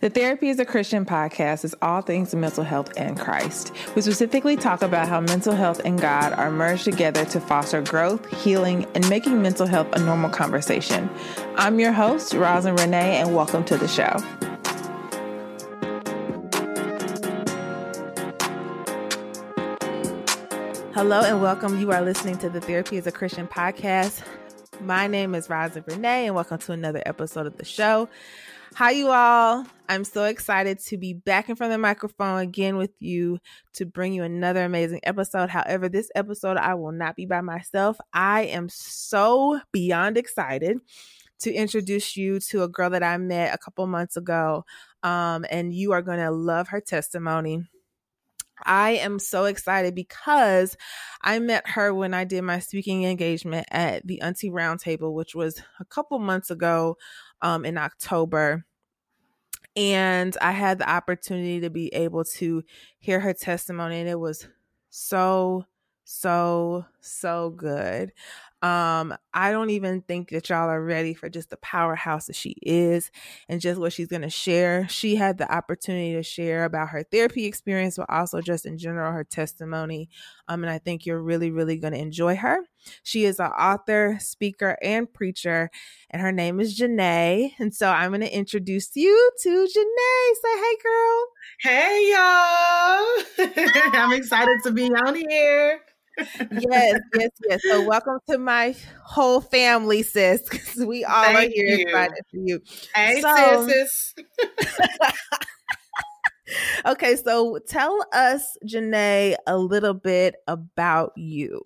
The Therapy is a Christian podcast is all things mental health and Christ. We specifically talk about how mental health and God are merged together to foster growth, healing, and making mental health a normal conversation. I'm your host, Rosin Renee, and welcome to the show. Hello and welcome. You are listening to the Therapy is a Christian podcast. My name is Rosin Renee, and welcome to another episode of the show. Hi, you all. I'm so excited to be back in front of the microphone again with you to bring you another amazing episode. However, this episode, I will not be by myself. I am so beyond excited to introduce you to a girl that I met a couple months ago. Um, and you are going to love her testimony. I am so excited because I met her when I did my speaking engagement at the Auntie Roundtable, which was a couple months ago um, in October. And I had the opportunity to be able to hear her testimony, and it was so, so, so good. Um, I don't even think that y'all are ready for just the powerhouse that she is and just what she's going to share. She had the opportunity to share about her therapy experience, but also just in general her testimony. Um, and I think you're really, really going to enjoy her. She is an author, speaker, and preacher, and her name is Janae. And so I'm going to introduce you to Janae. Say hey, girl. Hey, y'all. I'm excited to be on here yes, yes, yes. So welcome to my whole family, sis. Because we all Thank are here excited for you. Hey, so, sis. okay, so tell us, Janae, a little bit about you.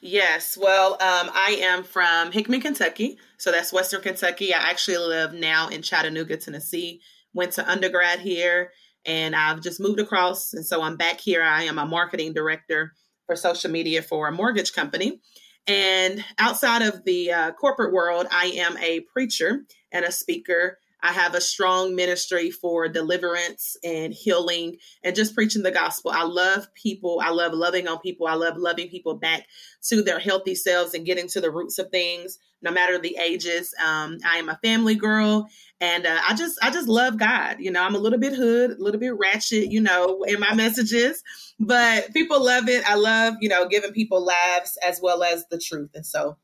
Yes, well, um, I am from Hickman, Kentucky. So that's Western Kentucky. I actually live now in Chattanooga, Tennessee. Went to undergrad here and I've just moved across. And so I'm back here. I am a marketing director for social media for a mortgage company. And outside of the uh, corporate world, I am a preacher and a speaker. I have a strong ministry for deliverance and healing and just preaching the gospel. I love people. I love loving on people. I love loving people back to their healthy selves and getting to the roots of things, no matter the ages. Um, I am a family girl and uh, I just I just love God. You know, I'm a little bit hood, a little bit ratchet, you know, in my messages, but people love it. I love you know giving people laughs as well as the truth, and so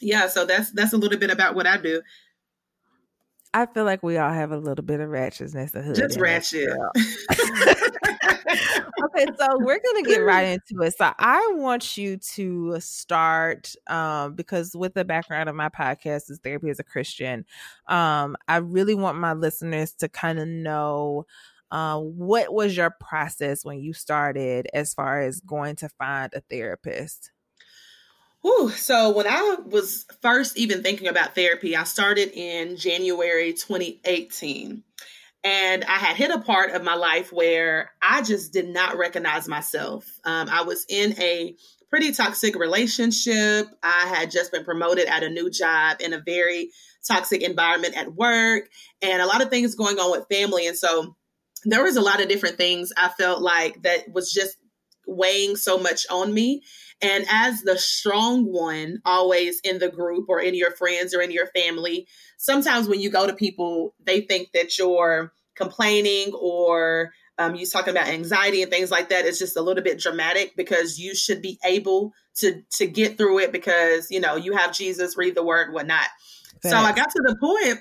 yeah, so that's that's a little bit about what I do. I feel like we all have a little bit of ratchetness. The hood Just ratchet. okay, so we're gonna get right into it. So I want you to start um, because with the background of my podcast is therapy as a Christian. Um, I really want my listeners to kind of know uh, what was your process when you started as far as going to find a therapist. Whew. So when I was first even thinking about therapy, I started in January 2018. And I had hit a part of my life where I just did not recognize myself. Um, I was in a pretty toxic relationship. I had just been promoted at a new job in a very toxic environment at work, and a lot of things going on with family. And so there was a lot of different things I felt like that was just weighing so much on me. And as the strong one, always in the group or in your friends or in your family, sometimes when you go to people, they think that you're complaining or um, you talking about anxiety and things like that. It's just a little bit dramatic because you should be able to to get through it because you know you have Jesus, read the word, whatnot. Thanks. So I got to the point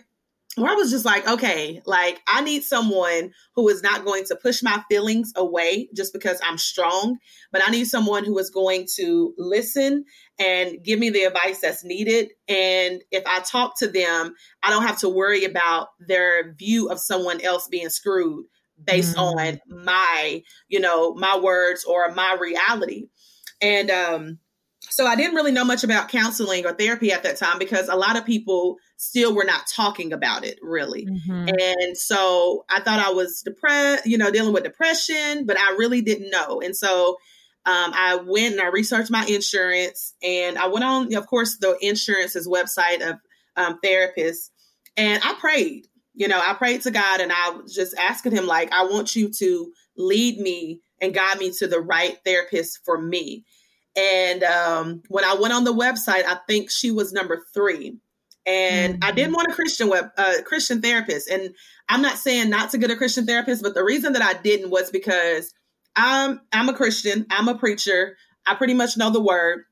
where I was just like, okay, like I need someone who is not going to push my feelings away just because I'm strong, but I need someone who is going to listen and give me the advice that's needed. And if I talk to them, I don't have to worry about their view of someone else being screwed based mm-hmm. on my, you know, my words or my reality. And um, so I didn't really know much about counseling or therapy at that time because a lot of people still were not talking about it really. Mm-hmm. And so I thought I was depressed, you know, dealing with depression, but I really didn't know. And so um, I went and I researched my insurance and I went on, of course, the insurance's website of um, therapists and I prayed. You know, I prayed to God and I was just asking him, like, I want you to lead me and guide me to the right therapist for me. And um, when I went on the website, I think she was number three. And mm-hmm. I didn't want a Christian web, uh, Christian therapist. And I'm not saying not to get a Christian therapist, but the reason that I didn't was because I'm I'm a Christian. I'm a preacher. I pretty much know the word.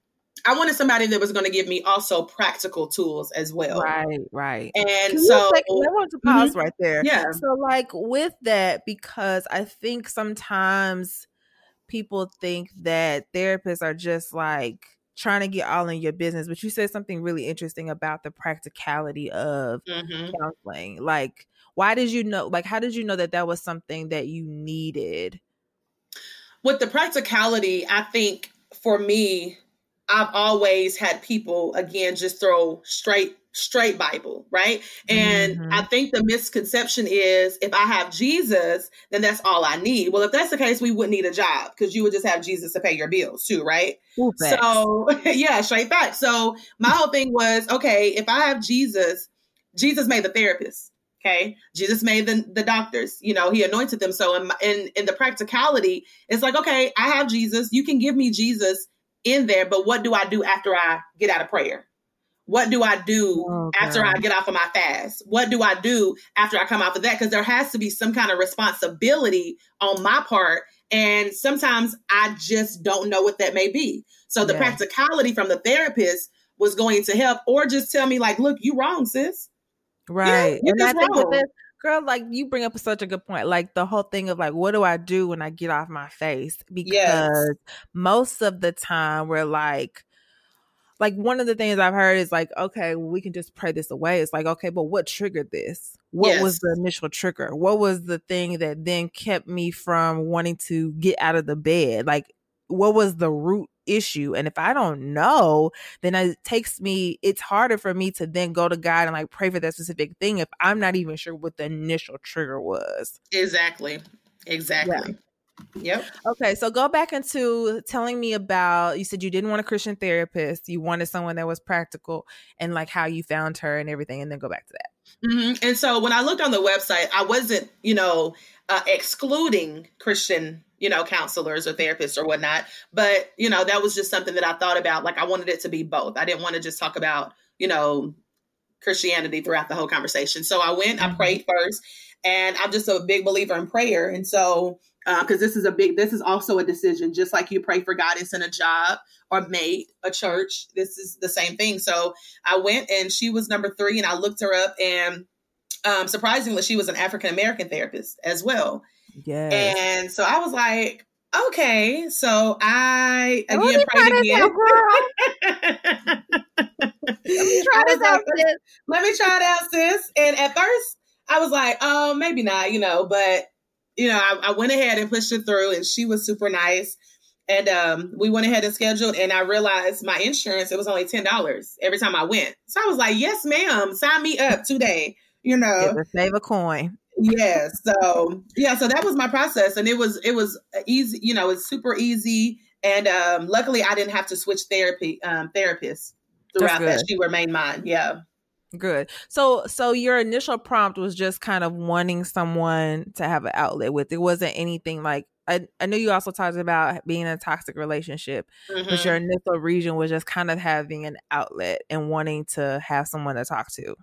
I wanted somebody that was going to give me also practical tools as well. Right, right. And Can so take, I want to pause mm-hmm. right there. Yeah. So, like with that, because I think sometimes people think that therapists are just like trying to get all in your business, but you said something really interesting about the practicality of mm-hmm. counseling. Like, why did you know? Like, how did you know that that was something that you needed? With the practicality, I think for me, I've always had people again just throw straight straight Bible, right? And mm-hmm. I think the misconception is if I have Jesus, then that's all I need. Well, if that's the case, we wouldn't need a job because you would just have Jesus to pay your bills too, right? Ooh, so, yeah, straight back. So, my whole thing was okay, if I have Jesus, Jesus made the therapist. Okay, Jesus made the, the doctors. You know, He anointed them. So, in, in in the practicality, it's like, okay, I have Jesus. You can give me Jesus in there, but what do I do after I get out of prayer? What do I do oh, after I get off of my fast? What do I do after I come off of that? Because there has to be some kind of responsibility on my part. And sometimes I just don't know what that may be. So the yeah. practicality from the therapist was going to help, or just tell me, like, look, you wrong, sis. Right. Yeah, and I think with this, girl, like you bring up such a good point. Like the whole thing of like, what do I do when I get off my face? Because yes. most of the time we're like, like one of the things I've heard is like, okay, we can just pray this away. It's like, okay, but what triggered this? What yes. was the initial trigger? What was the thing that then kept me from wanting to get out of the bed? Like, what was the root issue? And if I don't know, then it takes me, it's harder for me to then go to God and like pray for that specific thing if I'm not even sure what the initial trigger was. Exactly. Exactly. Yeah. Yep. Okay, so go back into telling me about you said you didn't want a Christian therapist, you wanted someone that was practical and like how you found her and everything, and then go back to that. Mm-hmm. And so when I looked on the website, I wasn't, you know, uh, excluding Christian, you know, counselors or therapists or whatnot, but you know, that was just something that I thought about. Like I wanted it to be both. I didn't want to just talk about, you know, Christianity throughout the whole conversation. So I went, I mm-hmm. prayed first, and I'm just a big believer in prayer, and so because uh, this is a big this is also a decision. Just like you pray for guidance in a job or mate a church this is the same thing. So i went and she was number three and i looked her up and um, surprisingly she was an african american therapist as well. Yeah and so i was like okay so i again prayed again. let me try this out sis. let me try it out sis. And at first i was like oh maybe not you know but you know, I, I, went ahead and pushed it through, and she was super nice. And um, we went ahead and scheduled, and I realized my insurance it was only ten dollars every time I went. So I was like, "Yes, ma'am, sign me up today." You know, save a coin. Yeah. So yeah, so that was my process, and it was it was easy. You know, it's super easy, and um, luckily I didn't have to switch therapy um, therapists throughout that. She remained mine. Yeah. Good. So so your initial prompt was just kind of wanting someone to have an outlet with. It wasn't anything like I, I know you also talked about being in a toxic relationship, mm-hmm. but your initial reason was just kind of having an outlet and wanting to have someone to talk to.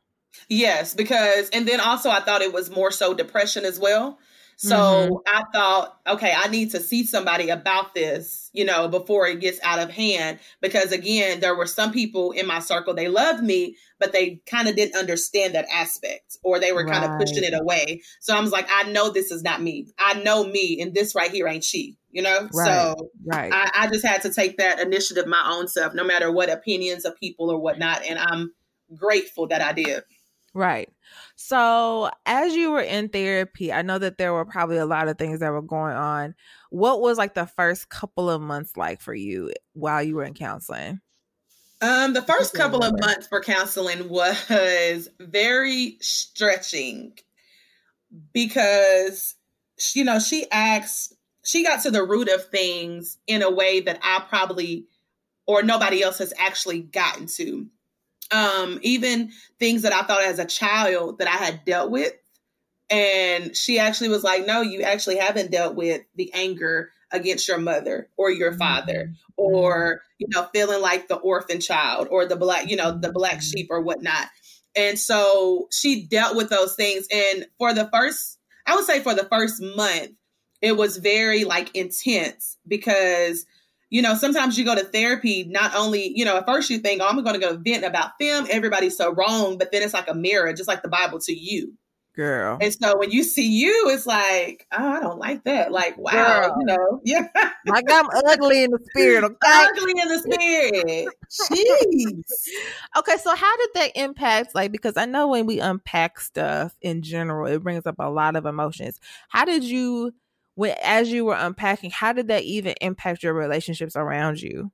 Yes, because and then also I thought it was more so depression as well. So mm-hmm. I thought, okay, I need to see somebody about this, you know, before it gets out of hand. Because again, there were some people in my circle, they loved me, but they kind of didn't understand that aspect or they were right. kind of pushing it away. So I was like, I know this is not me. I know me, and this right here ain't she, you know? Right. So right. I, I just had to take that initiative my own self, no matter what opinions of people or whatnot. And I'm grateful that I did. Right. So, as you were in therapy, I know that there were probably a lot of things that were going on. What was like the first couple of months like for you while you were in counseling? Um, the first couple of months for counseling was very stretching because you know she asked she got to the root of things in a way that I probably or nobody else has actually gotten to. Um, even things that I thought as a child that I had dealt with. And she actually was like, No, you actually haven't dealt with the anger against your mother or your mm-hmm. father, mm-hmm. or, you know, feeling like the orphan child or the black, you know, the black mm-hmm. sheep or whatnot. And so she dealt with those things. And for the first, I would say for the first month, it was very like intense because you know, sometimes you go to therapy, not only, you know, at first you think, oh, I'm going to go vent about them. Everybody's so wrong. But then it's like a mirror, just like the Bible to you. Girl. And so when you see you, it's like, oh, I don't like that. Like, wow, Girl. you know, yeah. like I'm ugly in the spirit, okay? Ugly in the spirit. Jeez. okay, so how did that impact, like, because I know when we unpack stuff in general, it brings up a lot of emotions. How did you when as you were unpacking, how did that even impact your relationships around you?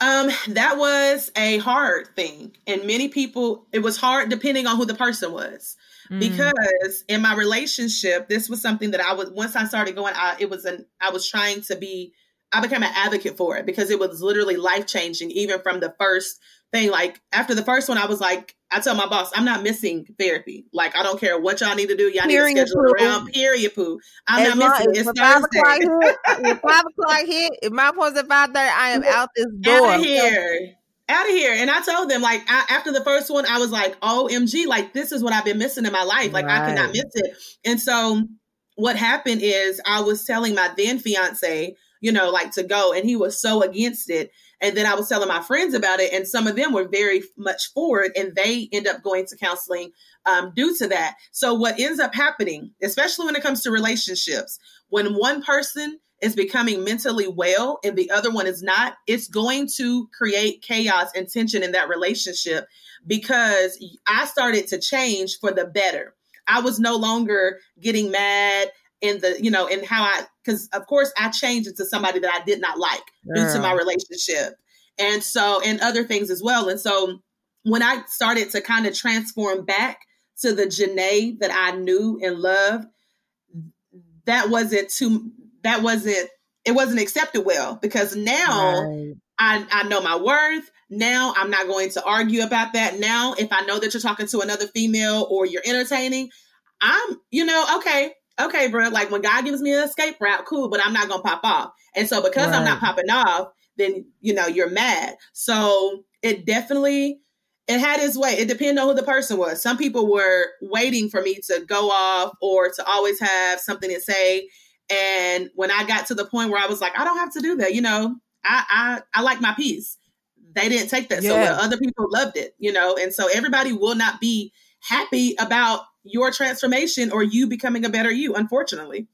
Um, that was a hard thing. And many people, it was hard depending on who the person was. Mm. Because in my relationship, this was something that I was, once I started going, I, it was an, I was trying to be, I became an advocate for it because it was literally life changing, even from the first thing. Like after the first one, I was like, I tell my boss, I'm not missing therapy. Like I don't care what y'all need to do. Y'all period need to schedule it around. Period. Poo. I'm As not missing. It's five o'clock hit, five o'clock hit, if my appointment's at five thirty, I am out this door. Out of here. Out of here. And I told them, like, I, after the first one, I was like, OMG, like, this is what I've been missing in my life. Like, right. I cannot miss it. And so, what happened is, I was telling my then fiance, you know, like to go, and he was so against it. And then I was telling my friends about it, and some of them were very much forward, and they end up going to counseling um, due to that. So, what ends up happening, especially when it comes to relationships, when one person is becoming mentally well and the other one is not, it's going to create chaos and tension in that relationship because I started to change for the better. I was no longer getting mad in the you know in how i because of course i changed into somebody that i did not like Girl. due to my relationship and so and other things as well and so when i started to kind of transform back to the janae that i knew and loved that wasn't too that wasn't it wasn't accepted well because now right. I, I know my worth now i'm not going to argue about that now if i know that you're talking to another female or you're entertaining i'm you know okay okay, bro, like when God gives me an escape route, cool, but I'm not gonna pop off. And so because right. I'm not popping off, then you know you're mad. So it definitely it had its way. It depended on who the person was. Some people were waiting for me to go off or to always have something to say. And when I got to the point where I was like, I don't have to do that, you know, I I, I like my peace. They didn't take that. Yeah. So other people loved it, you know, and so everybody will not be happy about your transformation or you becoming a better you, unfortunately.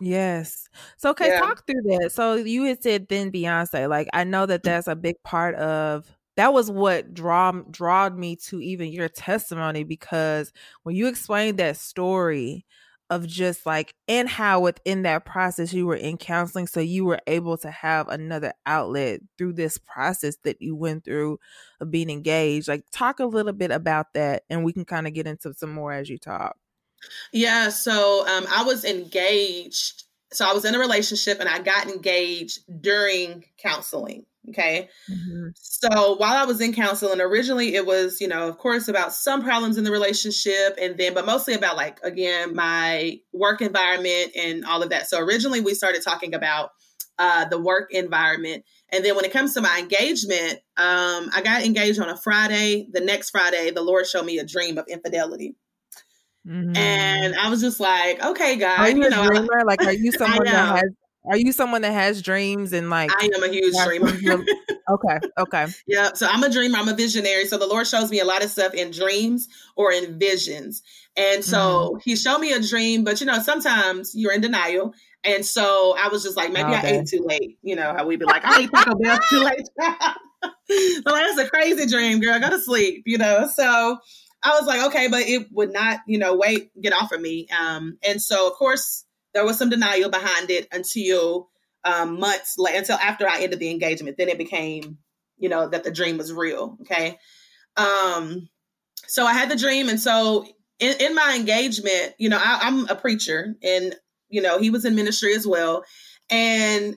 Yes. So, okay, yeah. talk through that. So, you had said then fiance. Like, I know that that's a big part of that was what draw drawed me to even your testimony because when you explained that story of just like and how within that process you were in counseling so you were able to have another outlet through this process that you went through of being engaged like talk a little bit about that and we can kind of get into some more as you talk. Yeah so um, i was engaged so i was in a relationship and i got engaged during counseling Okay. Mm-hmm. So while I was in counseling, originally it was, you know, of course, about some problems in the relationship, and then, but mostly about like, again, my work environment and all of that. So originally we started talking about uh, the work environment. And then when it comes to my engagement, um, I got engaged on a Friday. The next Friday, the Lord showed me a dream of infidelity. Mm-hmm. And I was just like, okay, God, are you, you know, dreamer? like, are you someone that has are you someone that has dreams and like I am a huge dreamer. okay, okay. Yeah, so I'm a dreamer, I'm a visionary. So the Lord shows me a lot of stuff in dreams or in visions. And so mm-hmm. he showed me a dream, but you know, sometimes you're in denial. And so I was just like, maybe I ate too late. You know, how we be like, I ate Taco Bell too late. but like, that's a crazy dream, girl. Go to sleep, you know. So I was like, okay, but it would not, you know, wait, get off of me. Um, and so of course there was some denial behind it until um, months later, until after I ended the engagement. Then it became, you know, that the dream was real. Okay. Um, so I had the dream, and so in, in my engagement, you know, I, I'm a preacher, and you know, he was in ministry as well, and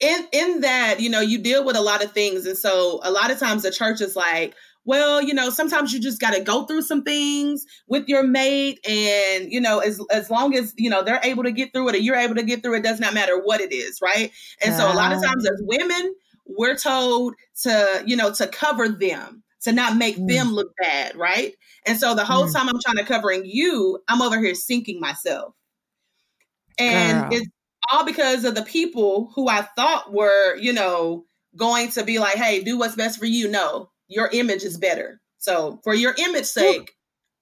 in in that, you know, you deal with a lot of things, and so a lot of times the church is like, well, you know, sometimes you just got to go through some things with your mate. And, you know, as, as long as, you know, they're able to get through it or you're able to get through it, does not matter what it is. Right. And so a lot of times as women, we're told to, you know, to cover them, to not make mm. them look bad. Right. And so the whole mm. time I'm trying to covering you, I'm over here sinking myself. And Girl. it's all because of the people who I thought were, you know, going to be like, hey, do what's best for you. No, your image is better. So for your image sake,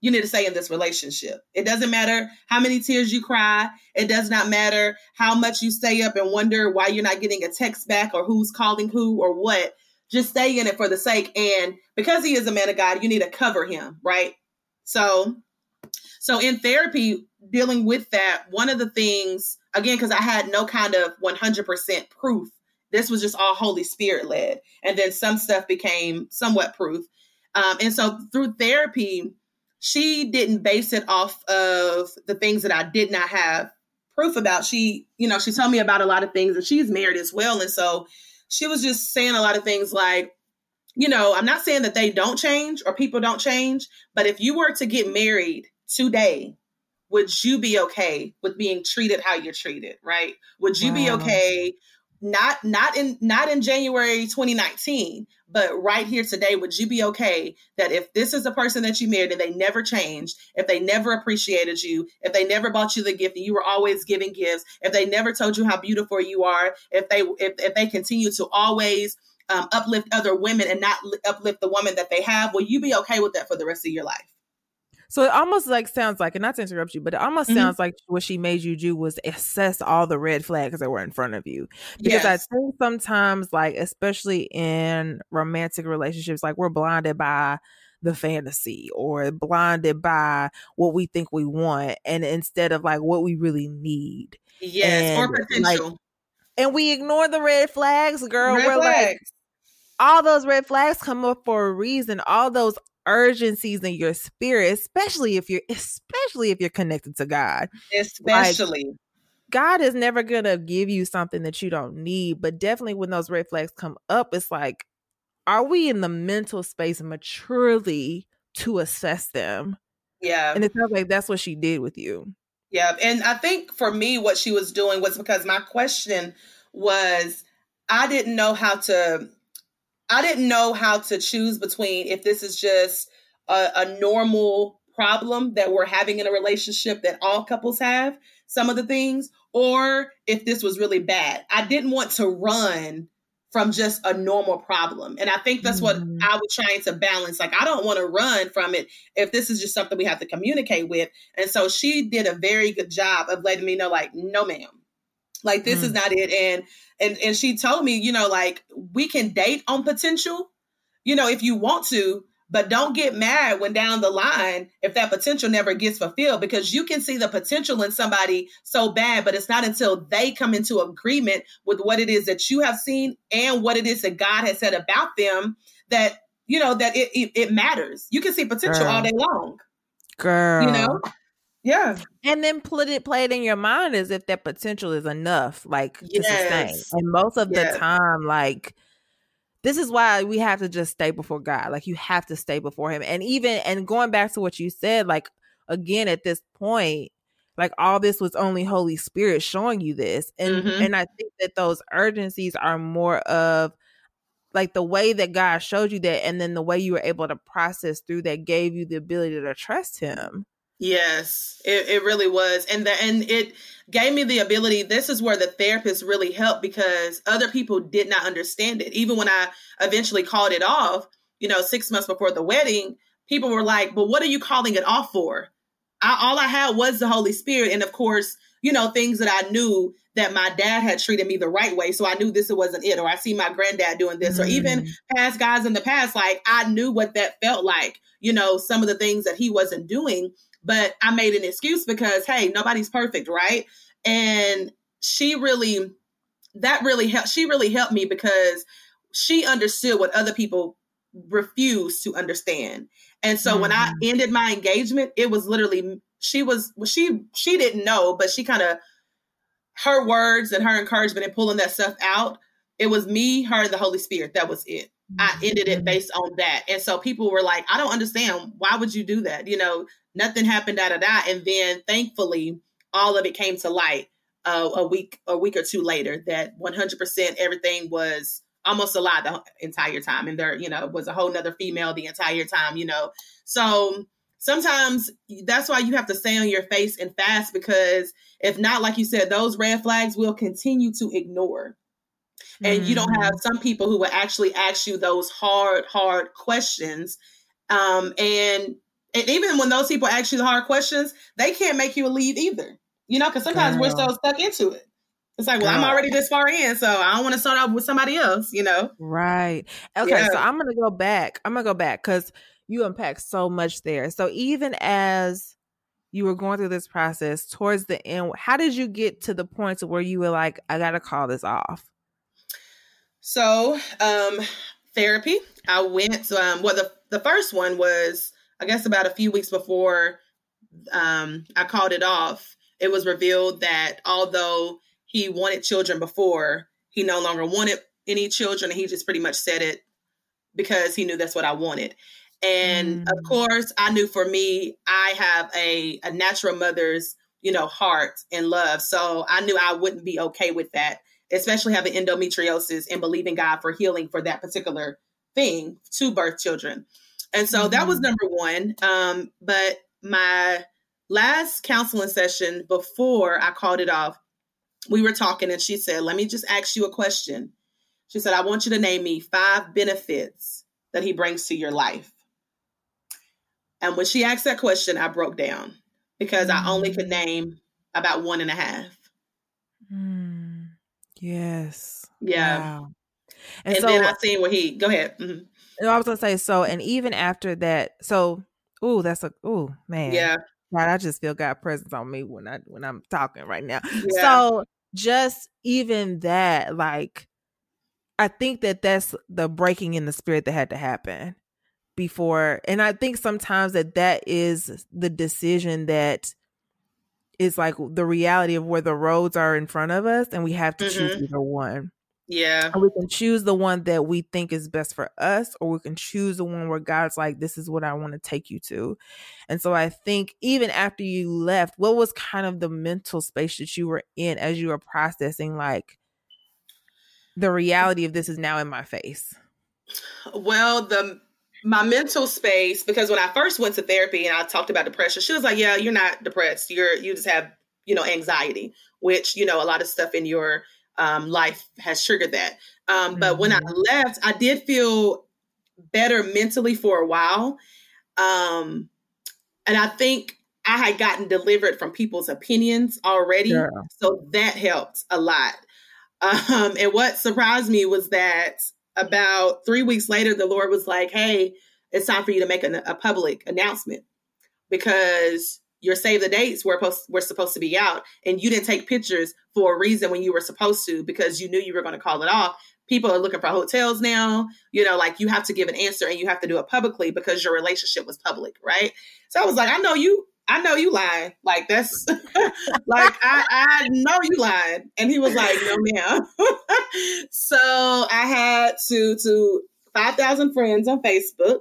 you need to stay in this relationship. It doesn't matter how many tears you cry. It does not matter how much you stay up and wonder why you're not getting a text back or who's calling who or what. Just stay in it for the sake. And because he is a man of God, you need to cover him, right? So, so in therapy, dealing with that, one of the things, again, because I had no kind of 100% proof this was just all Holy Spirit led. And then some stuff became somewhat proof. Um, and so through therapy, she didn't base it off of the things that I did not have proof about. She, you know, she told me about a lot of things and she's married as well. And so she was just saying a lot of things like, you know, I'm not saying that they don't change or people don't change, but if you were to get married today, would you be okay with being treated how you're treated, right? Would you wow. be okay not not in not in January 2019, but right here today, would you be okay that if this is a person that you married and they never changed, if they never appreciated you, if they never bought you the gift and you were always giving gifts, if they never told you how beautiful you are, if they if, if they continue to always um, uplift other women and not uplift the woman that they have, will you be okay with that for the rest of your life? So it almost like sounds like, and not to interrupt you, but it almost mm-hmm. sounds like what she made you do was assess all the red flags that were in front of you. Because yes. I think sometimes, like, especially in romantic relationships, like we're blinded by the fantasy or blinded by what we think we want and instead of like what we really need. Yes, and, or potential. Like, and we ignore the red flags, girl. Red we're flags. like all those red flags come up for a reason. All those urgencies in your spirit, especially if you're especially if you're connected to God. Especially. Like, God is never gonna give you something that you don't need, but definitely when those red flags come up, it's like, are we in the mental space maturely to assess them? Yeah. And it sounds like that's what she did with you. Yeah. And I think for me, what she was doing was because my question was I didn't know how to I didn't know how to choose between if this is just a, a normal problem that we're having in a relationship that all couples have, some of the things, or if this was really bad. I didn't want to run from just a normal problem. And I think that's mm-hmm. what I was trying to balance. Like, I don't want to run from it if this is just something we have to communicate with. And so she did a very good job of letting me know, like, no, ma'am, like this mm. is not it. And and and she told me, you know, like we can date on potential, you know, if you want to, but don't get mad when down the line if that potential never gets fulfilled because you can see the potential in somebody so bad, but it's not until they come into agreement with what it is that you have seen and what it is that God has said about them that you know that it it, it matters. You can see potential Girl. all day long. Girl. You know? Yeah. And then put it play it in your mind as if that potential is enough, like yes. to sustain. And most of yes. the time, like this is why we have to just stay before God. Like you have to stay before him. And even and going back to what you said, like again at this point, like all this was only Holy Spirit showing you this. And mm-hmm. and I think that those urgencies are more of like the way that God showed you that and then the way you were able to process through that gave you the ability to trust him. Yes, it, it really was. And the, and it gave me the ability. This is where the therapist really helped because other people did not understand it. Even when I eventually called it off, you know, six months before the wedding, people were like, but what are you calling it off for? I, all I had was the Holy Spirit. And of course, you know, things that I knew that my dad had treated me the right way. So I knew this wasn't it. Or I see my granddad doing this, mm. or even mm. past guys in the past, like I knew what that felt like, you know, some of the things that he wasn't doing. But I made an excuse because, hey, nobody's perfect, right? And she really, that really helped. She really helped me because she understood what other people refused to understand. And so mm. when I mm. ended my engagement, it was literally she was she she didn't know, but she kind of her words and her encouragement and pulling that stuff out. It was me, her, and the Holy Spirit. That was it. I ended it mm-hmm. based on that. And so people were like, I don't understand. Why would you do that? You know, nothing happened, da da da. And then thankfully, all of it came to light uh, a week, a week or two later that 100% everything was almost a lie the entire time. And there, you know, was a whole nother female the entire time, you know. So sometimes that's why you have to stay on your face and fast because if not, like you said, those red flags will continue to ignore. And mm you don't have mm. some people who will actually ask you those hard, hard questions. Um, and, and even when those people ask you the hard questions, they can't make you leave either. You know, because sometimes Girl. we're so stuck into it. It's like, well, I'm already this far in, so I don't want to start off with somebody else, you know? Right. Okay, yeah. so I'm going to go back. I'm going to go back because you unpack so much there. So even as you were going through this process towards the end, how did you get to the point to where you were like, I got to call this off? So, um, therapy. I went. Um, well, the the first one was, I guess, about a few weeks before um, I called it off. It was revealed that although he wanted children before, he no longer wanted any children, and he just pretty much said it because he knew that's what I wanted. And mm. of course, I knew for me, I have a, a natural mother's, you know, heart and love. So I knew I wouldn't be okay with that, especially having endometriosis and believing God for healing for that particular thing to birth children. And so mm. that was mm-hmm. number one. Um, but my last counseling session before I called it off, we were talking and she said, Let me just ask you a question. She said, I want you to name me five benefits that he brings to your life. And when she asked that question, I broke down because mm. I only could mm. name about one and a half. Yes. Yeah. Wow. And, and so, then I seen what he go ahead. Mm-hmm. I was gonna say so, and even after that, so oh, that's a oh man, yeah. God, I just feel God presence on me when I when I'm talking right now. Yeah. So just even that, like, I think that that's the breaking in the spirit that had to happen before and i think sometimes that that is the decision that is like the reality of where the roads are in front of us and we have to mm-hmm. choose either one. Yeah. And we can choose the one that we think is best for us or we can choose the one where god's like this is what i want to take you to. And so i think even after you left what was kind of the mental space that you were in as you were processing like the reality of this is now in my face? Well the my mental space because when I first went to therapy and I talked about depression, she was like, "Yeah, you're not depressed. You're you just have you know anxiety, which you know a lot of stuff in your um, life has triggered that." Um, mm-hmm. But when I mm-hmm. left, I did feel better mentally for a while, um, and I think I had gotten delivered from people's opinions already, yeah. so that helped a lot. Um, and what surprised me was that about three weeks later, the Lord was like, hey, it's time for you to make a, a public announcement because your save the dates were, post, were supposed to be out and you didn't take pictures for a reason when you were supposed to because you knew you were going to call it off. People are looking for hotels now. You know like you have to give an answer and you have to do it publicly because your relationship was public right? So i was like i know you I know you lying. Like that's like I, I know you lying. And he was like, no ma'am. so I had to to five thousand friends on Facebook.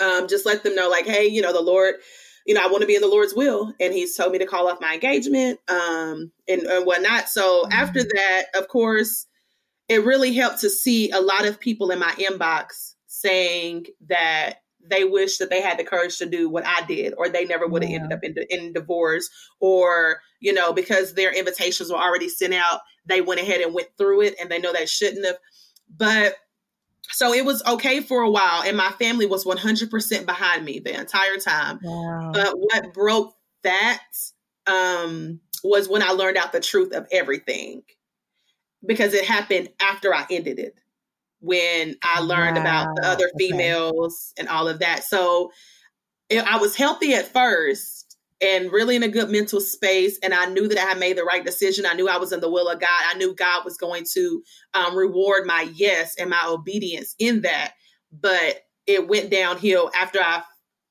Um, just let them know, like, hey, you know, the Lord, you know, I want to be in the Lord's will. And he's told me to call off my engagement, um, and, and whatnot. So mm-hmm. after that, of course, it really helped to see a lot of people in my inbox saying that they wish that they had the courage to do what I did, or they never would have yeah. ended up in, in divorce, or you know, because their invitations were already sent out, they went ahead and went through it, and they know they shouldn't have. But so it was okay for a while, and my family was 100% behind me the entire time. Wow. But what broke that um, was when I learned out the truth of everything because it happened after I ended it. When I learned wow. about the other females okay. and all of that. So I was healthy at first and really in a good mental space. And I knew that I had made the right decision. I knew I was in the will of God. I knew God was going to um, reward my yes and my obedience in that. But it went downhill after I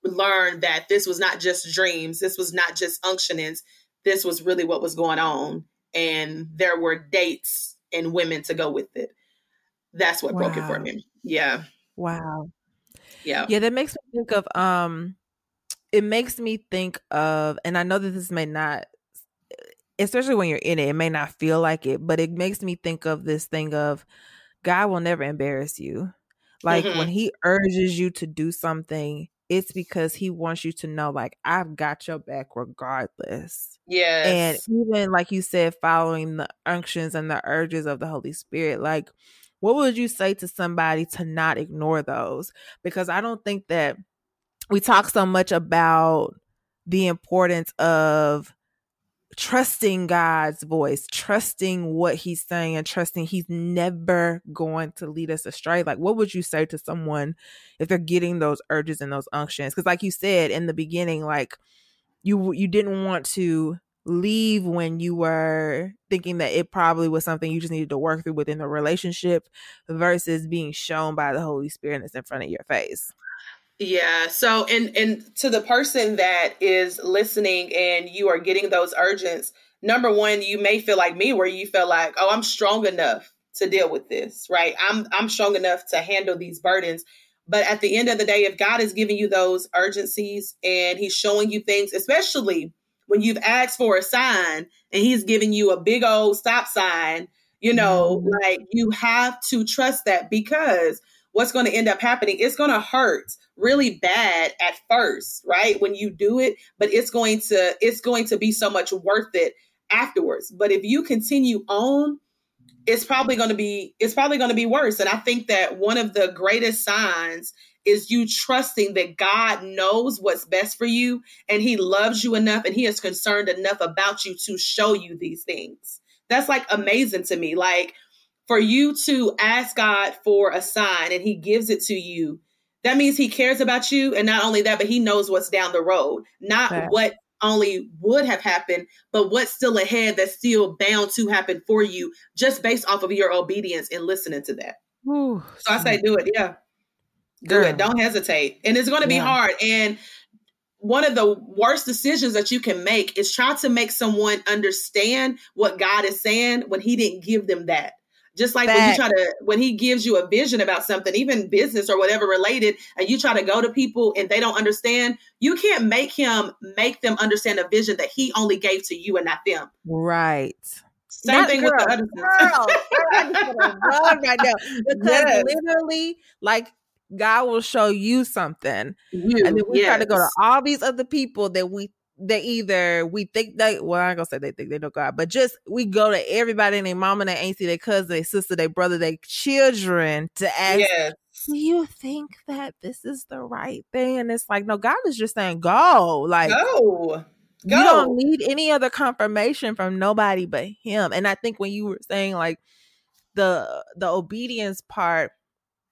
learned that this was not just dreams, this was not just unctionings, this was really what was going on. And there were dates and women to go with it. That's what wow. broke it for me. Yeah. Wow. Yeah. Yeah, that makes me think of um it makes me think of and I know that this may not especially when you're in it, it may not feel like it, but it makes me think of this thing of God will never embarrass you. Like mm-hmm. when he urges you to do something, it's because he wants you to know, like, I've got your back regardless. Yeah. And even like you said, following the unctions and the urges of the Holy Spirit, like, what would you say to somebody to not ignore those? Because I don't think that we talk so much about the importance of trusting God's voice, trusting what he's saying and trusting he's never going to lead us astray. Like what would you say to someone if they're getting those urges and those unctions? Cuz like you said in the beginning like you you didn't want to leave when you were thinking that it probably was something you just needed to work through within the relationship versus being shown by the Holy Spirit that's in front of your face. Yeah. So, and and to the person that is listening and you are getting those urgents, number one, you may feel like me, where you feel like, oh, I'm strong enough to deal with this, right? I'm I'm strong enough to handle these burdens. But at the end of the day, if God is giving you those urgencies and He's showing you things, especially when you've asked for a sign and He's giving you a big old stop sign, you know, mm-hmm. like you have to trust that because what's going to end up happening, it's going to hurt really bad at first, right? When you do it, but it's going to it's going to be so much worth it afterwards. But if you continue on, it's probably going to be it's probably going to be worse. And I think that one of the greatest signs is you trusting that God knows what's best for you and he loves you enough and he is concerned enough about you to show you these things. That's like amazing to me. Like for you to ask God for a sign and he gives it to you that means he cares about you. And not only that, but he knows what's down the road, not right. what only would have happened, but what's still ahead that's still bound to happen for you just based off of your obedience and listening to that. Ooh, so I say, do it. Yeah. Do Girl. it. Don't hesitate. And it's going to be yeah. hard. And one of the worst decisions that you can make is try to make someone understand what God is saying when he didn't give them that. Just like Fact. when you try to, when he gives you a vision about something, even business or whatever related, and you try to go to people and they don't understand, you can't make him make them understand a vision that he only gave to you and not them. Right. Same not thing girl, with the other girl. right now because yes. literally, like God will show you something, you, and then we yes. try to go to all these other people that we they either we think they well I am gonna say they think they know God, but just we go to everybody and their mama, and their auntie, their cousin, their sister, their brother, their children to ask. Yes. Do you think that this is the right thing? And it's like, no, God is just saying, go. Like go. Go. You don't need any other confirmation from nobody but him. And I think when you were saying like the the obedience part,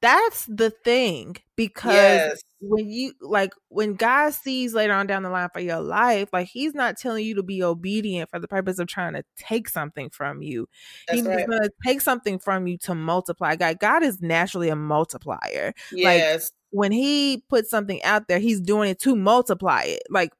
that's the thing because yes. when you like when God sees later on down the line for your life, like he's not telling you to be obedient for the purpose of trying to take something from you. That's he's right. going to take something from you to multiply. God, God is naturally a multiplier. Yes. Like when he puts something out there, he's doing it to multiply it. Like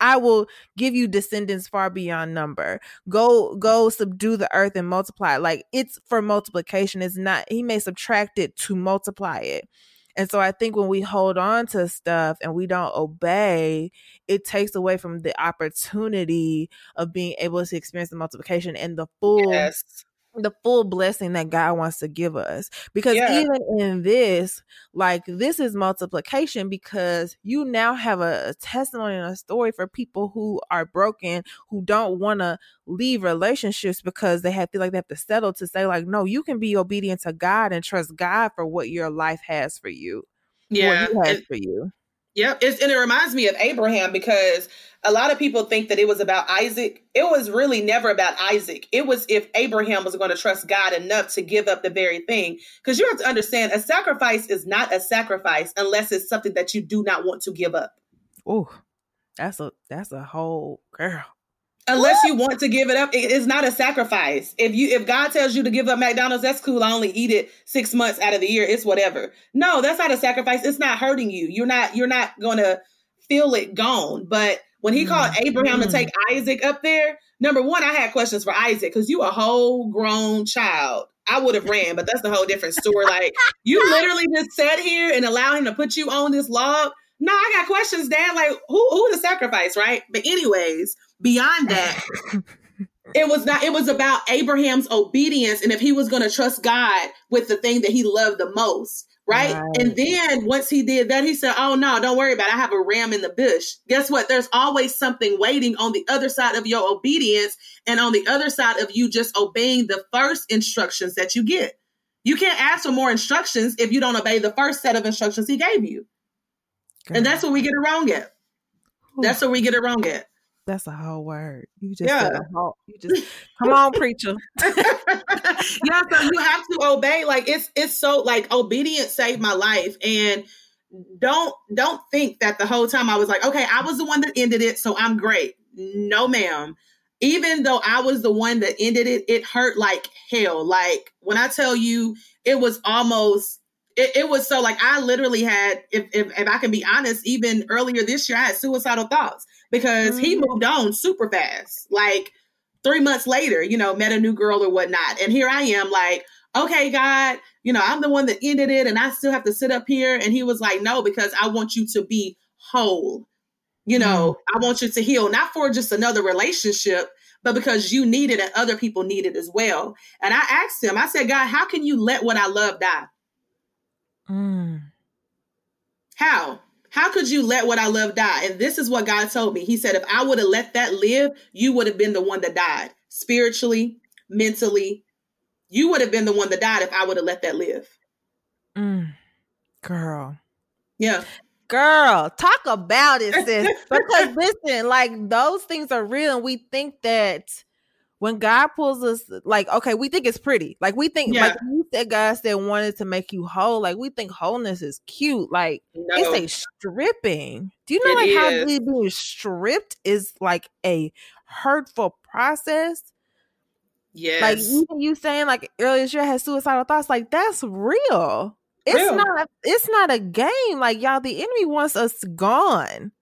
I will give you descendants far beyond number. Go, go subdue the earth and multiply. Like it's for multiplication. It's not, he may subtract it to multiply it. And so I think when we hold on to stuff and we don't obey, it takes away from the opportunity of being able to experience the multiplication and the full yes the full blessing that God wants to give us. Because yeah. even in this, like this is multiplication because you now have a, a testimony and a story for people who are broken, who don't want to leave relationships because they have feel like they have to settle to say, like, no, you can be obedient to God and trust God for what your life has for you. Yeah. What he has for you. Yep. It's, and it reminds me of Abraham because a lot of people think that it was about Isaac. It was really never about Isaac. It was if Abraham was going to trust God enough to give up the very thing. Because you have to understand a sacrifice is not a sacrifice unless it's something that you do not want to give up. Oh, that's a that's a whole girl. Unless you want to give it up, it is not a sacrifice. If you if God tells you to give up McDonald's, that's cool. I only eat it six months out of the year. It's whatever. No, that's not a sacrifice. It's not hurting you. You're not you're not gonna feel it gone. But when he mm. called Abraham mm. to take Isaac up there, number one, I had questions for Isaac because you a whole grown child. I would have ran, but that's a whole different story. Like you literally just sat here and allow him to put you on this log. No, I got questions, Dad. Like who who the sacrifice, right? But anyways, beyond that, it was not, it was about Abraham's obedience and if he was going to trust God with the thing that he loved the most. Right? right? And then once he did that, he said, Oh no, don't worry about it. I have a ram in the bush. Guess what? There's always something waiting on the other side of your obedience and on the other side of you just obeying the first instructions that you get. You can't ask for more instructions if you don't obey the first set of instructions he gave you. And that's what we get it wrong at. That's what we get it wrong at. That's a whole word. You just yeah. Whole, you just come on, preacher. yeah, so you have to obey. Like it's it's so like obedience saved my life. And don't don't think that the whole time I was like, okay, I was the one that ended it, so I'm great. No, ma'am. Even though I was the one that ended it, it hurt like hell. Like when I tell you, it was almost it, it, was so like I literally had, if, if, if I can be honest, even earlier this year, I had suicidal thoughts because mm-hmm. he moved on super fast. Like three months later, you know, met a new girl or whatnot. And here I am, like, okay, God, you know, I'm the one that ended it and I still have to sit up here. And he was like, no, because I want you to be whole. You know, mm-hmm. I want you to heal, not for just another relationship, but because you need it and other people need it as well. And I asked him, I said, God, how can you let what I love die? Mm. How? How could you let what I love die? And this is what God told me. He said, if I would have let that live, you would have been the one that died spiritually, mentally. You would have been the one that died if I would have let that live. Mm. Girl. Yeah. Girl, talk about it, sis. because listen, like those things are real, and we think that when God pulls us, like, okay, we think it's pretty. Like, we think, yeah. like you said, God said wanted to make you whole. Like, we think wholeness is cute. Like, no. it's a stripping. Do you know, it like, is. how being stripped is like a hurtful process? Yes. Like, even you saying, like, earlier this year, I had suicidal thoughts. Like, that's real. It's real. not, it's not a game. Like, y'all, the enemy wants us gone.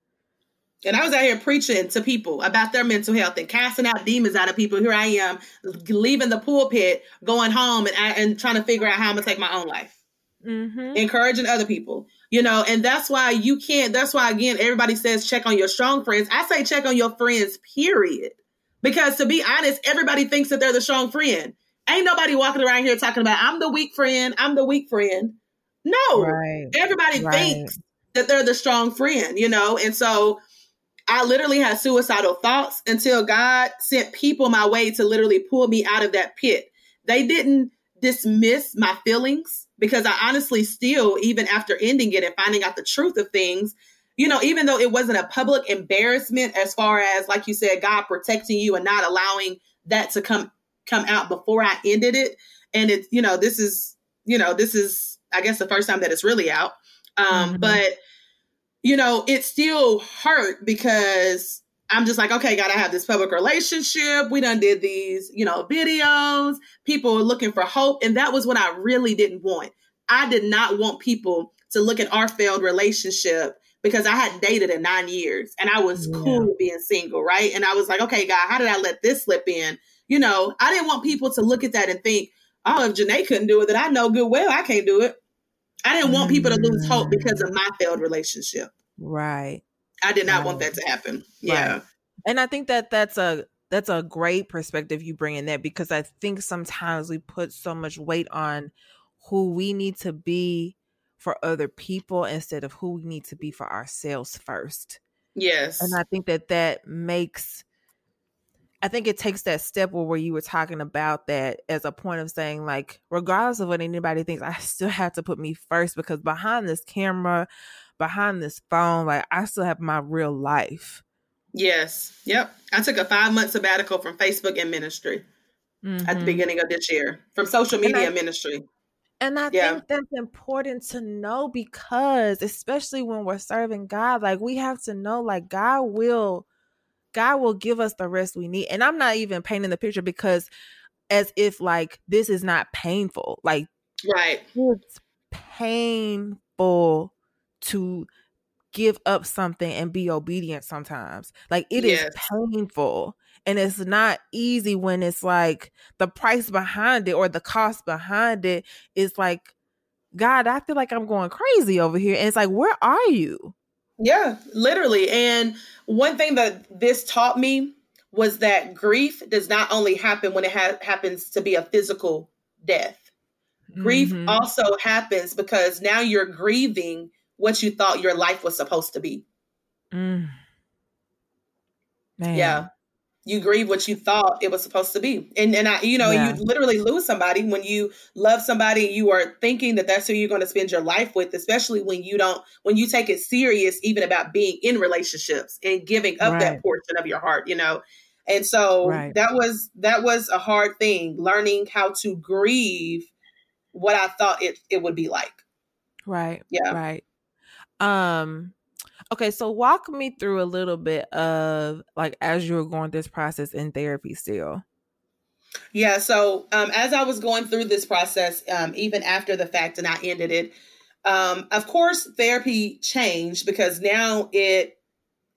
And I was out here preaching to people about their mental health and casting out demons out of people. Here I am, leaving the pulpit, going home, and and trying to figure out how I'm gonna take my own life. Mm-hmm. Encouraging other people, you know, and that's why you can't. That's why again, everybody says check on your strong friends. I say check on your friends. Period. Because to be honest, everybody thinks that they're the strong friend. Ain't nobody walking around here talking about I'm the weak friend. I'm the weak friend. No, right. everybody right. thinks that they're the strong friend, you know, and so I literally had suicidal thoughts until God sent people my way to literally pull me out of that pit. They didn't dismiss my feelings because I honestly still, even after ending it and finding out the truth of things, you know, even though it wasn't a public embarrassment as far as, like you said, God protecting you and not allowing that to come come out before I ended it. And it's, you know, this is, you know, this is, I guess, the first time that it's really out. Um, mm-hmm. But you know, it still hurt because I'm just like, okay, gotta have this public relationship. We done did these, you know, videos. People are looking for hope. And that was what I really didn't want. I did not want people to look at our failed relationship because I had dated in nine years and I was yeah. cool being single, right? And I was like, okay, God, how did I let this slip in? You know, I didn't want people to look at that and think, oh, if Janae couldn't do it, then I know good well I can't do it. I didn't want people to lose hope mm. because of my failed relationship. Right. I did not right. want that to happen. Yeah. Right. And I think that that's a that's a great perspective you bring in there because I think sometimes we put so much weight on who we need to be for other people instead of who we need to be for ourselves first. Yes. And I think that that makes I think it takes that step where you were talking about that as a point of saying, like, regardless of what anybody thinks, I still have to put me first because behind this camera, behind this phone, like I still have my real life. Yes. Yep. I took a five month sabbatical from Facebook and ministry mm-hmm. at the mm-hmm. beginning of this year from social media I, ministry. And I yeah. think that's important to know because especially when we're serving God, like we have to know like God will God will give us the rest we need. And I'm not even painting the picture because as if like this is not painful. Like right. It's painful to give up something and be obedient sometimes. Like it yes. is painful. And it's not easy when it's like the price behind it or the cost behind it is like, God, I feel like I'm going crazy over here. And it's like, where are you? Yeah, literally. And one thing that this taught me was that grief does not only happen when it ha- happens to be a physical death. Grief mm-hmm. also happens because now you're grieving what you thought your life was supposed to be. Mm. Yeah you grieve what you thought it was supposed to be and and i you know yeah. you literally lose somebody when you love somebody you are thinking that that's who you're going to spend your life with especially when you don't when you take it serious even about being in relationships and giving up right. that portion of your heart you know and so right. that was that was a hard thing learning how to grieve what i thought it it would be like right yeah right um Okay, so walk me through a little bit of like as you were going this process in therapy still. Yeah, so um, as I was going through this process, um, even after the fact and I ended it, um, of course, therapy changed because now it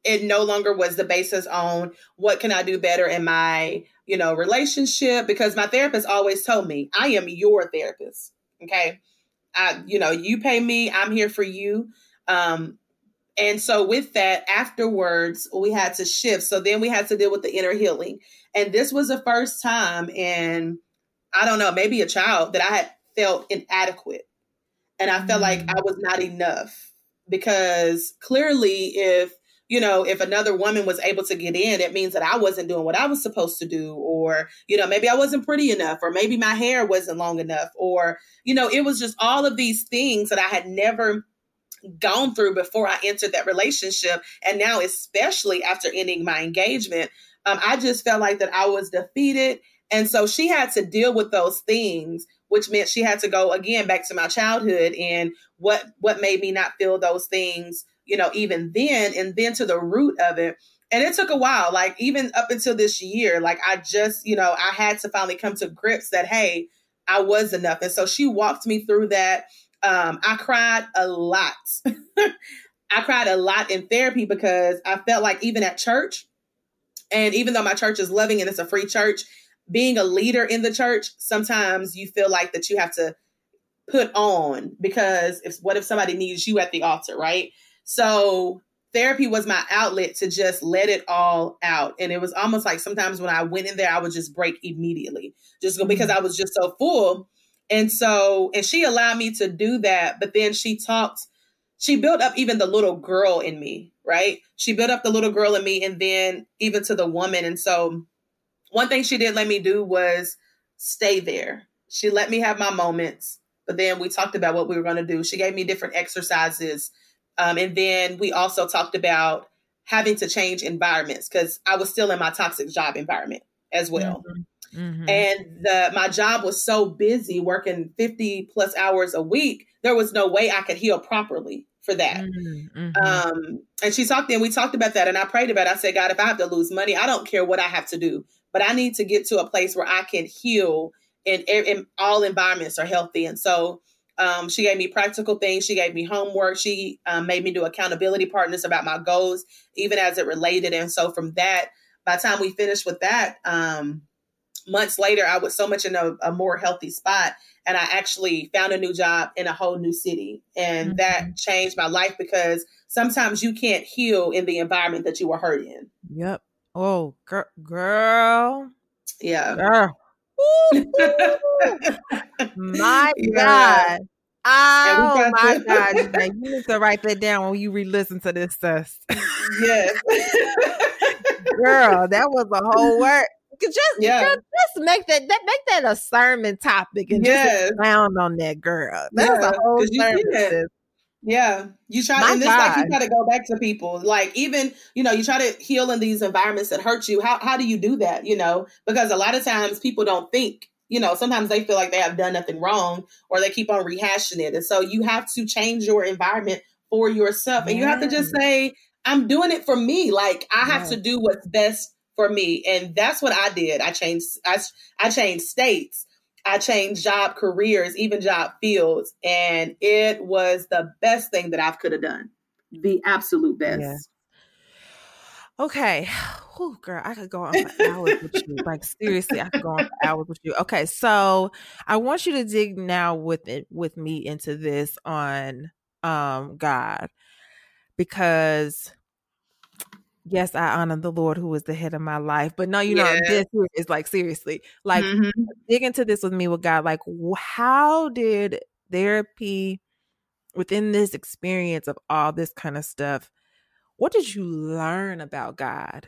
it no longer was the basis on what can I do better in my you know relationship because my therapist always told me I am your therapist. Okay, I you know you pay me, I'm here for you. Um, and so with that, afterwards, we had to shift. So then we had to deal with the inner healing. And this was the first time in, I don't know, maybe a child that I had felt inadequate. And I felt like I mm. was not enough because clearly if, you know, if another woman was able to get in, it means that I wasn't doing what I was supposed to do, or, you know, maybe I wasn't pretty enough, or maybe my hair wasn't long enough, or, you know, it was just all of these things that I had never gone through before I entered that relationship. And now, especially after ending my engagement, um, I just felt like that I was defeated. And so she had to deal with those things, which meant she had to go again back to my childhood and what what made me not feel those things, you know, even then, and then to the root of it. And it took a while, like even up until this year, like I just, you know, I had to finally come to grips that, hey, I was enough. And so she walked me through that um, I cried a lot. I cried a lot in therapy because I felt like even at church, and even though my church is loving and it's a free church, being a leader in the church, sometimes you feel like that you have to put on because if what if somebody needs you at the altar, right? So therapy was my outlet to just let it all out. And it was almost like sometimes when I went in there, I would just break immediately, just because mm-hmm. I was just so full and so, and she allowed me to do that. But then she talked, she built up even the little girl in me, right? She built up the little girl in me and then even to the woman. And so, one thing she did let me do was stay there. She let me have my moments, but then we talked about what we were going to do. She gave me different exercises. Um, and then we also talked about having to change environments because I was still in my toxic job environment as well. Mm-hmm. Mm-hmm. And the my job was so busy working 50 plus hours a week, there was no way I could heal properly for that. Mm-hmm. Um, and she talked and we talked about that and I prayed about it. I said, God, if I have to lose money, I don't care what I have to do, but I need to get to a place where I can heal and, and all environments are healthy. And so um, she gave me practical things. She gave me homework. She um, made me do accountability partners about my goals, even as it related. And so from that, by the time we finished with that, um, months later, I was so much in a, a, more healthy spot. And I actually found a new job in a whole new city. And mm-hmm. that changed my life because sometimes you can't heal in the environment that you were hurt in. Yep. Oh, girl. girl. Yeah. Girl. my yeah. God. Oh my God. you need to write that down when you re listen to this stuff. yes. Girl, that was a whole word just yeah. just make that, that make that a sermon topic and yes. just expound on that girl. That's yeah, a whole sermon. Yeah, you try, My and it's God. like you try to go back to people. Like even you know, you try to heal in these environments that hurt you. How how do you do that? You know, because a lot of times people don't think. You know, sometimes they feel like they have done nothing wrong, or they keep on rehashing it, and so you have to change your environment for yourself, and you have to just say, "I'm doing it for me." Like I have to do what's best for me, and that's what I did. I changed. I I changed states. I changed job careers, even job fields, and it was the best thing that I could have done. The absolute best. Yeah. Okay. Oh, girl, I could go on for hours with you. Like seriously, I could go on for hours with you. Okay, so I want you to dig now with it with me into this on um God because yes, I honor the Lord who is the head of my life. But no, you know, this is like seriously, like mm-hmm. dig into this with me with God. Like, how did therapy within this experience of all this kind of stuff? What did you learn about God?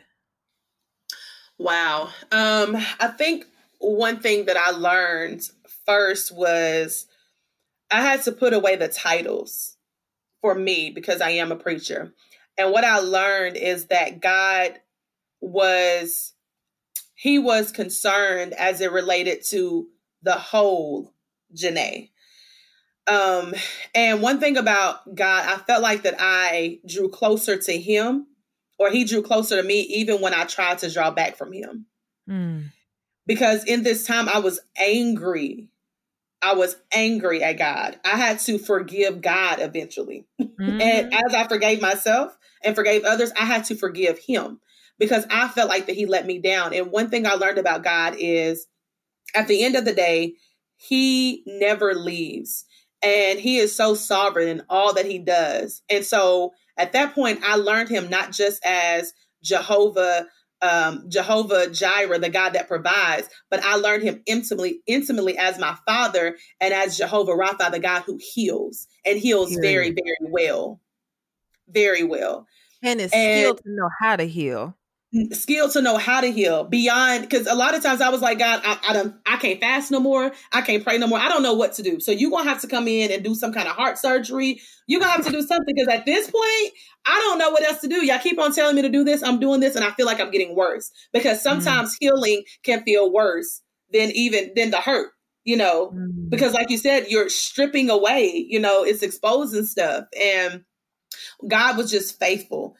Wow. Um, I think one thing that I learned first was I had to put away the titles for me because I am a preacher. And what I learned is that God was he was concerned as it related to the whole Janae. Um, and one thing about God, I felt like that I drew closer to him, or he drew closer to me, even when I tried to draw back from him. Mm. Because in this time, I was angry. I was angry at God. I had to forgive God eventually. Mm. and as I forgave myself, and forgave others, I had to forgive him because I felt like that he let me down. And one thing I learned about God is at the end of the day, he never leaves and he is so sovereign in all that he does. And so at that point, I learned him not just as Jehovah um, Jehovah Jireh, the God that provides, but I learned him intimately, intimately as my father and as Jehovah Rapha, the God who heals and heals very, very well very well. And it's skilled to know how to heal. Skilled to know how to heal beyond because a lot of times I was like, God, I, I don't I can't fast no more. I can't pray no more. I don't know what to do. So you're gonna have to come in and do some kind of heart surgery. You're gonna have to do something because at this point, I don't know what else to do. Y'all keep on telling me to do this. I'm doing this, and I feel like I'm getting worse. Because mm. sometimes mm. healing can feel worse than even than the hurt you know, mm. because like you said, you're stripping away, you know, it's exposing stuff. And God was just faithful.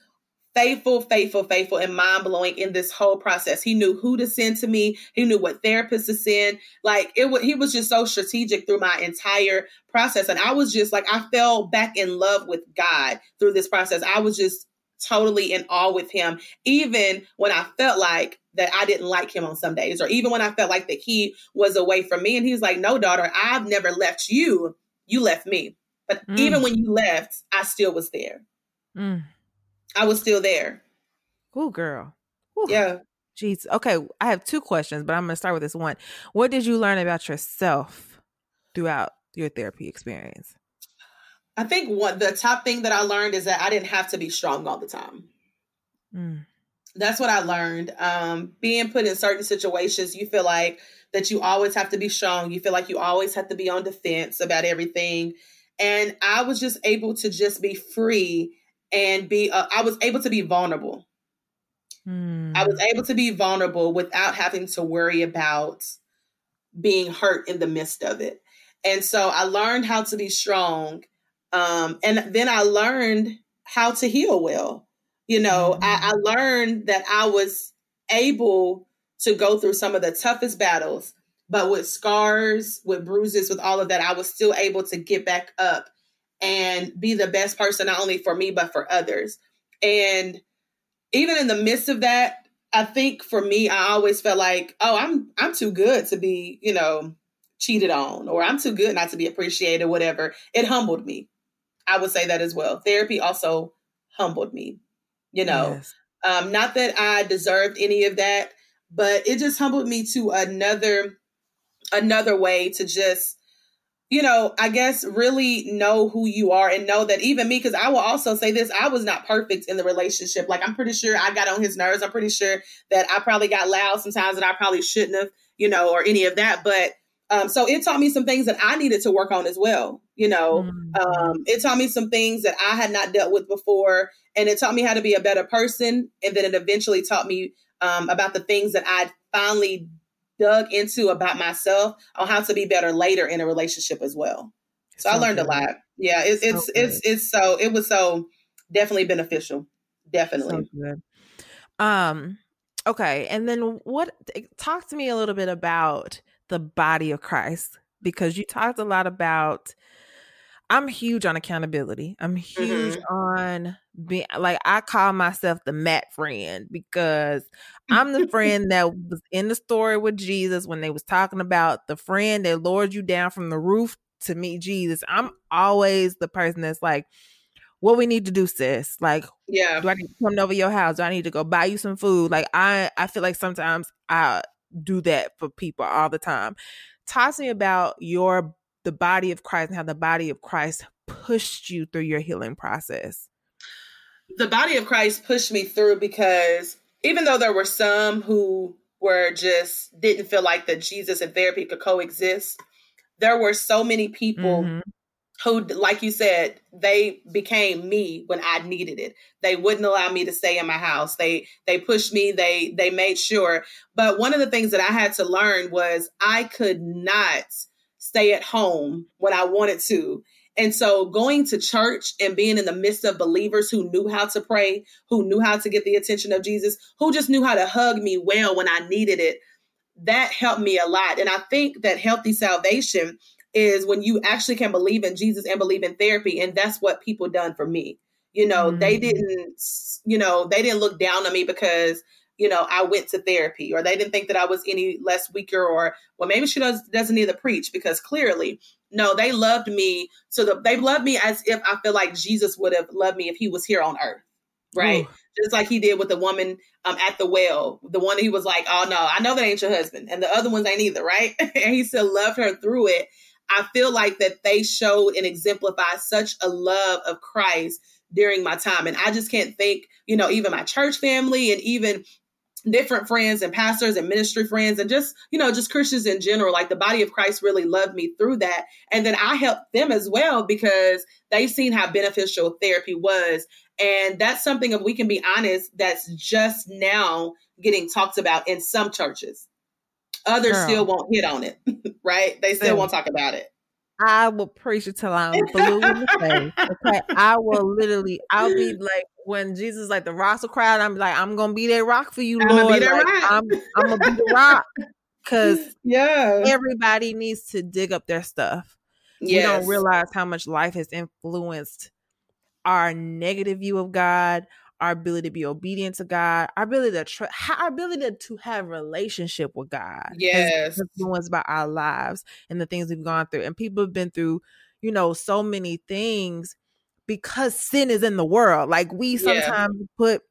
Faithful, faithful, faithful, and mind blowing in this whole process. He knew who to send to me. He knew what therapist to send. Like it, was he was just so strategic through my entire process, and I was just like, I fell back in love with God through this process. I was just totally in awe with him, even when I felt like that I didn't like him on some days, or even when I felt like that he was away from me. And he's like, No, daughter, I've never left you. You left me. But mm. even when you left, I still was there. Mm. I was still there. Cool girl. Yeah. Jeez. Okay, I have two questions, but I'm going to start with this one. What did you learn about yourself throughout your therapy experience? I think what the top thing that I learned is that I didn't have to be strong all the time. Mm. That's what I learned. Um, being put in certain situations, you feel like that you always have to be strong. You feel like you always have to be on defense about everything and I was just able to just be free and be uh, I was able to be vulnerable. Mm. I was able to be vulnerable without having to worry about being hurt in the midst of it. And so I learned how to be strong. Um, and then I learned how to heal well. You know, mm. I, I learned that I was able to go through some of the toughest battles but with scars, with bruises, with all of that, I was still able to get back up and be the best person, not only for me, but for others. And even in the midst of that, I think for me, I always felt like, oh, I'm I'm too good to be, you know, cheated on, or I'm too good not to be appreciated, whatever. It humbled me. I would say that as well. Therapy also humbled me, you know. Yes. Um, not that I deserved any of that, but it just humbled me to another another way to just you know, I guess really know who you are and know that even me, because I will also say this, I was not perfect in the relationship. Like, I'm pretty sure I got on his nerves. I'm pretty sure that I probably got loud sometimes that I probably shouldn't have, you know, or any of that. But Um, so it taught me some things that I needed to work on as well. You know, mm-hmm. um, it taught me some things that I had not dealt with before, and it taught me how to be a better person. And then it eventually taught me um, about the things that I finally dug into about myself on how to be better later in a relationship as well. So, so I learned good. a lot. Yeah, it, it's so it's it's so it was so definitely beneficial. Definitely. So. Um. Okay, and then what? Talk to me a little bit about the body of Christ because you talked a lot about I'm huge on accountability. I'm huge mm-hmm. on being like I call myself the mat friend because I'm the friend that was in the story with Jesus when they was talking about the friend that lured you down from the roof to meet Jesus. I'm always the person that's like, what we need to do, sis. Like, yeah, do I need to come over your house? Do I need to go buy you some food? Like, I I feel like sometimes I do that for people all the time. Talk to me about your the body of Christ and how the body of Christ pushed you through your healing process. The body of Christ pushed me through because even though there were some who were just didn't feel like that Jesus and therapy could coexist, there were so many people mm-hmm. who like you said they became me when i needed it. They wouldn't allow me to stay in my house. They they pushed me. They they made sure. But one of the things that i had to learn was i could not stay at home when i wanted to and so going to church and being in the midst of believers who knew how to pray who knew how to get the attention of jesus who just knew how to hug me well when i needed it that helped me a lot and i think that healthy salvation is when you actually can believe in Jesus and believe in therapy. And that's what people done for me. You know, mm-hmm. they didn't, you know, they didn't look down on me because, you know, I went to therapy or they didn't think that I was any less weaker or, well, maybe she does, doesn't need to preach because clearly, no, they loved me. So the, they loved me as if I feel like Jesus would have loved me if he was here on earth. Right. Ooh. Just like he did with the woman um, at the well, the one he was like, "Oh no, I know that ain't your husband," and the other ones ain't either, right? and he still loved her through it. I feel like that they showed and exemplified such a love of Christ during my time. And I just can't think, you know, even my church family and even different friends and pastors and ministry friends and just, you know, just Christians in general, like the body of Christ really loved me through that. And then I helped them as well because they've seen how beneficial therapy was. And that's something, if we can be honest, that's just now getting talked about in some churches. Others Girl. still won't hit on it, right? They still won't talk about it. I will preach it till I'm blue in the face. Okay, I will literally. I'll be like when Jesus like the rocks will cry. I'm like, I'm gonna be that rock for you, I'm Lord. Like, I'm, I'm gonna be the rock because yeah, everybody needs to dig up their stuff. Yes. We don't realize how much life has influenced our negative view of God, our ability to be obedient to God, our ability to tr- our ability to have relationship with God. Yes, influenced by our lives and the things we've gone through. And people have been through, you know, so many things because sin is in the world. Like we sometimes yeah. put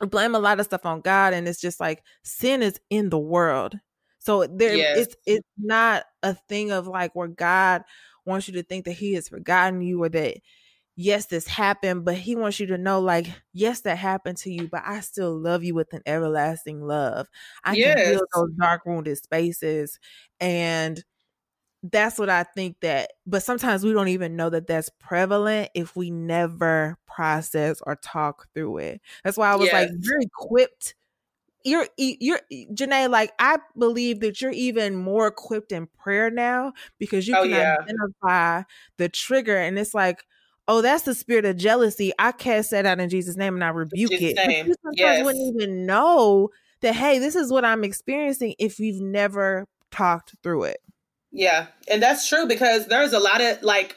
blame a lot of stuff on God, and it's just like sin is in the world. So there, yes. it's it's not a thing of like where God wants you to think that He has forgotten you or that yes, this happened, but he wants you to know, like, yes, that happened to you, but I still love you with an everlasting love. I yes. can feel those dark wounded spaces. And that's what I think that, but sometimes we don't even know that that's prevalent if we never process or talk through it. That's why I was yes. like, you're equipped. You're, you're, Janae, like, I believe that you're even more equipped in prayer now because you oh, can yeah. identify the trigger. And it's like, oh, that's the spirit of jealousy. I cast that out in Jesus' name and I rebuke it. You sometimes yes. wouldn't even know that, hey, this is what I'm experiencing if we've never talked through it. Yeah. And that's true because there's a lot of like,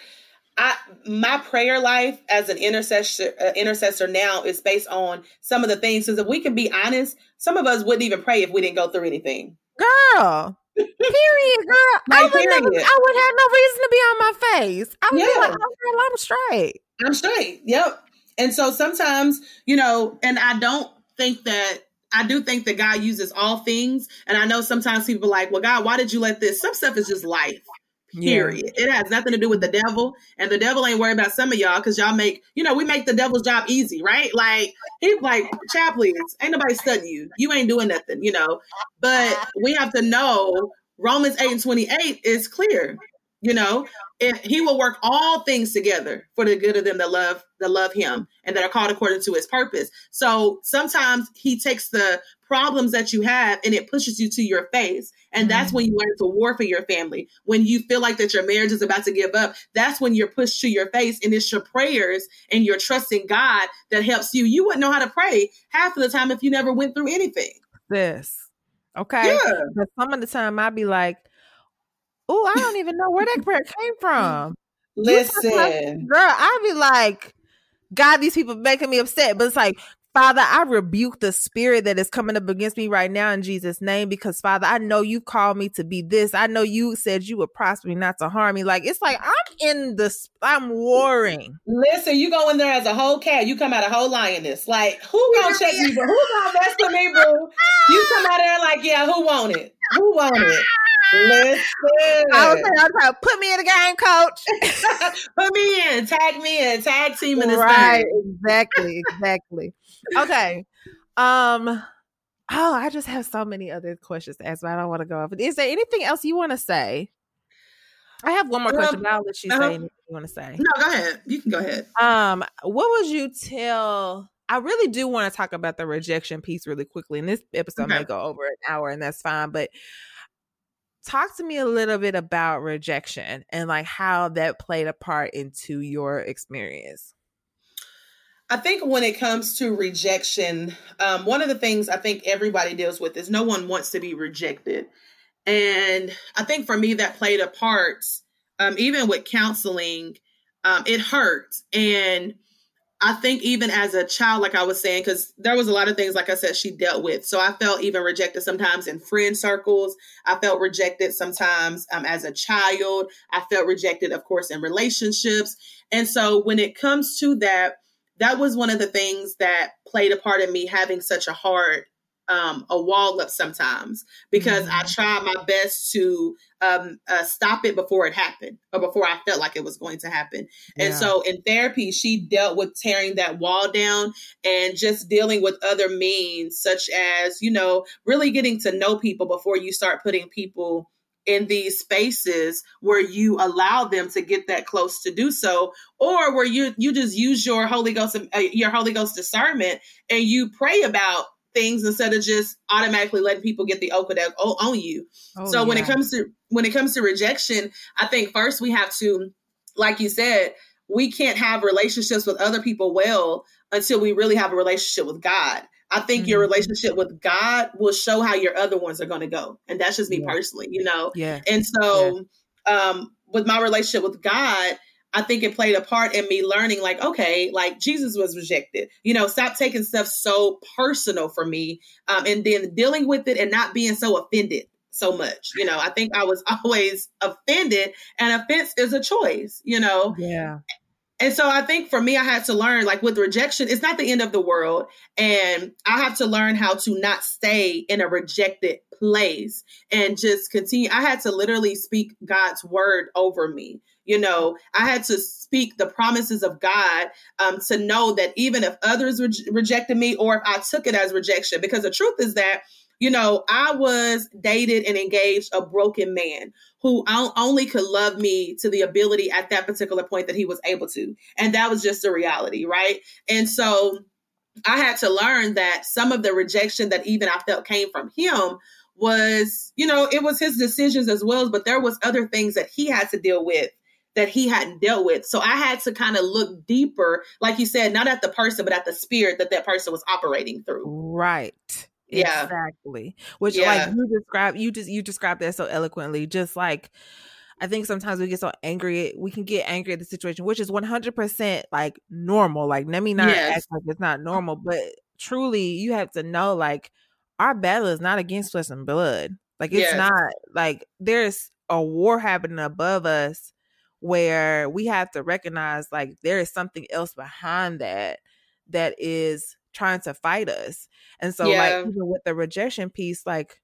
I my prayer life as an intercessor uh, intercessor now is based on some of the things. Because if we can be honest, some of us wouldn't even pray if we didn't go through anything. Girl, Period, girl. Like, I would period. never. I would have no reason to be on my face. I would yeah. be like, oh, girl, I'm straight. I'm straight. Yep. And so sometimes, you know, and I don't think that I do think that God uses all things. And I know sometimes people are like, well, God, why did you let this? Some stuff is just life. Period. Yeah. It has nothing to do with the devil. And the devil ain't worried about some of y'all because y'all make, you know, we make the devil's job easy, right? Like, he's like, chaplains, ain't nobody studying you. You ain't doing nothing, you know. But we have to know Romans 8 and 28 is clear. You know, it, he will work all things together for the good of them that love that love him and that are called according to his purpose. So sometimes he takes the problems that you have and it pushes you to your face. And that's mm-hmm. when you learn to war for your family. When you feel like that your marriage is about to give up, that's when you're pushed to your face and it's your prayers and your trusting God that helps you. You wouldn't know how to pray half of the time if you never went through anything. This. Okay. Yeah. But some of the time I'd be like, oh, I don't even know where that prayer came from. You talk about- Listen. girl, I'd be like, God, these people making me upset. But it's like, Father, I rebuke the spirit that is coming up against me right now in Jesus' name because, Father, I know you called me to be this. I know you said you would prosper me, not to harm me. Like, it's like I'm in this, I'm warring. Listen, you go in there as a whole cat, you come out a whole lioness. Like, who gonna check me, boo? Who gonna mess with me, boo? You come out there like, yeah, who want it? Who want it? Listen. I was I was like, put me in the game, coach. Put me in, tag me in, tag team in this right, thing. exactly, exactly. Okay. Um, oh, I just have so many other questions to ask, but I don't want to go off. Is there anything else you want to say? I have one more question, Um, but I'll let you uh-huh. say anything you want to say. No, go ahead. You can go ahead. Um, what would you tell? I really do want to talk about the rejection piece really quickly, and this episode may go over an hour, and that's fine. But talk to me a little bit about rejection and like how that played a part into your experience. I think when it comes to rejection, um, one of the things I think everybody deals with is no one wants to be rejected. And I think for me, that played a part, um, even with counseling, um, it hurt. And I think even as a child, like I was saying, because there was a lot of things, like I said, she dealt with. So I felt even rejected sometimes in friend circles. I felt rejected sometimes um, as a child. I felt rejected, of course, in relationships. And so when it comes to that, that was one of the things that played a part in me having such a hard um, a wall up sometimes because I tried my best to um, uh, stop it before it happened or before I felt like it was going to happen. And so in therapy, she dealt with tearing that wall down and just dealing with other means, such as, you know, really getting to know people before you start putting people in these spaces where you allow them to get that close to do so or where you you just use your holy ghost uh, your holy ghost discernment and you pray about things instead of just automatically letting people get the okadek on you Oh, so when yeah. it comes to when it comes to rejection i think first we have to like you said we can't have relationships with other people well until we really have a relationship with god i think your Mhm. relationship with god will show how your other ones are going to go and that's just me Yeah. personally you know yeah, and so um with my relationship with god I think it played a part in me learning, like, okay, like Jesus was rejected. You know, stop taking stuff so personal for me, um, and then dealing with it and not being so offended so much. You know, I think I was always offended, and offense is a choice. You know, yeah, and so I think for me, I had to learn, like with rejection, it's not the end of the world. And I have to learn how to not stay in a rejected place and just continue. I had to literally speak God's word over me. You know, I had to speak the promises of God um, to know that even if others re- rejected me or if I took it as rejection, because the truth is that, you know, I was dated and engaged a broken man who only could love me to the ability at that particular point that he was able to. And that was just the reality, right? And so I had to learn that some of the rejection that even I felt came from him was, you know, it was his decisions as well, but there was other things that he had to deal with that he hadn't dealt with. So I had to kind of look deeper, like you said, not at the person, but at the spirit that that person was operating through. right. Yeah. exactly. Which, Yeah. like you describe, you just you described that so eloquently. Just like I think sometimes we get so angry, we can get angry at the situation, which is one hundred percent like normal. Like let me not Yes. act like it's not normal, but truly, you have to know like our battle is not against flesh and blood. Like it's Yes. not like there's a war happening above us where we have to recognize like there is something else behind that that is trying to fight us. And so Yeah. like even with the rejection piece, like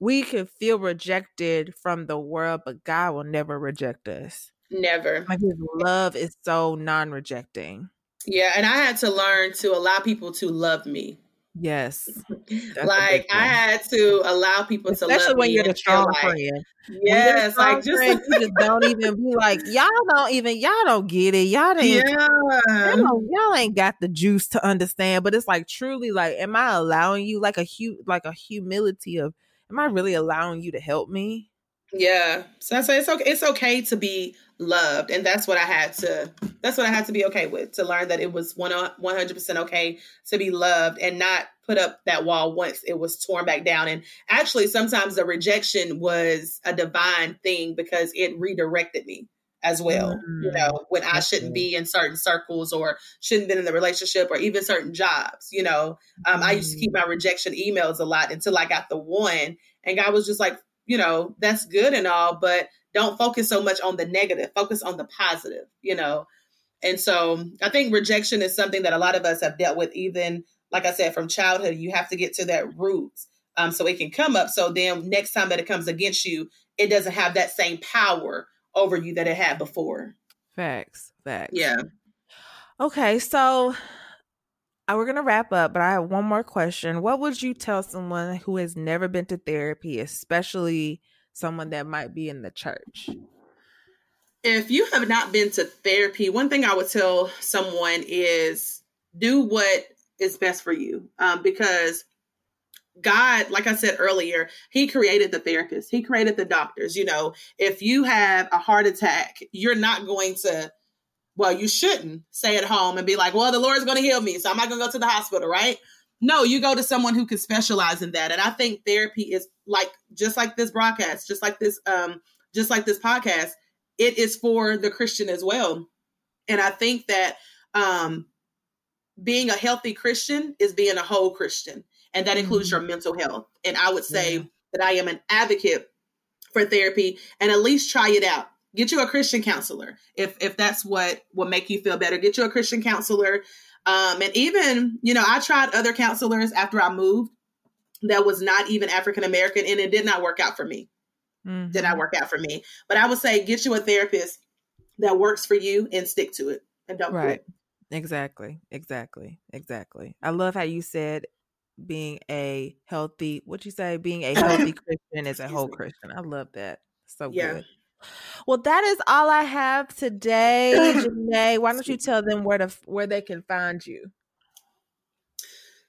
we can feel rejected from the world, but God will never reject us. Never. Like his love is so non-rejecting. Yeah. And I had to learn to allow people to love me. Yes. like I had to allow people Especially to Especially when you're the strong like, friend. yes, like just friend, you just don't even be like, y'all don't even y'all don't get it. Y'all don't even y'all, yeah. y'all ain't got the juice to understand. But it's like truly like, am I allowing you like a hu like a humility of am I really allowing you to help me? Yeah. So I say it's okay. It's okay to be loved, and that's what I had to. That's what I had to be okay with to learn that it was one one hundred percent okay to be loved and not put up that wall once it was torn back down. And actually, sometimes the rejection was a divine thing because it redirected me as well. You Mm. know, when I shouldn't be in certain circles or shouldn't been in the relationship or even certain jobs. You know, um, I used to keep my rejection emails a lot until I got the one, and God was just like, you know, that's good and all, but don't focus so much on the negative. Focus on the positive. You know, and so I think rejection is something that a lot of us have dealt with, even like I said, from childhood. You have to get to that root um, so it can come up. So then next time that it comes against you, it doesn't have that same power over you that it had before. Facts. Facts. Yeah. Okay, so we're gonna wrap up, but I have one more question. What would you tell someone who has never been to therapy, especially someone that might be in the church? If you have not been to therapy, one thing I would tell someone is do what is best for you. Um, because God, like I said earlier, He created the therapist, He created the doctors. You know, if you have a heart attack, you're not going to, well, you shouldn't stay at home and be like, well, the Lord's going to heal me, so I'm not going to go to the hospital, right? No, you go to someone who can specialize in that. And I think therapy is like just like this broadcast, just like this, um, just like this podcast, it is for the Christian as well. And I think that um being a healthy Christian is being a whole Christian, and that includes your mental health. And I would say Yeah. that I am an advocate for therapy, and at least try it out. Get you a Christian counselor if if that's what will make you feel better. Get you a Christian counselor, um, and even you know I tried other counselors after I moved that was not even African American, and it did not work out for me Mhm. did not work out for me. But I would say get you a therapist that works for you and stick to it and don't Right. quit. Exactly. Exactly. Exactly. I love how you said being a healthy what you say being a healthy Christian is a whole. Christian. I love that. So Yeah. good. Well, that is all I have today, Janae. Why don't you tell them where to where they can find you?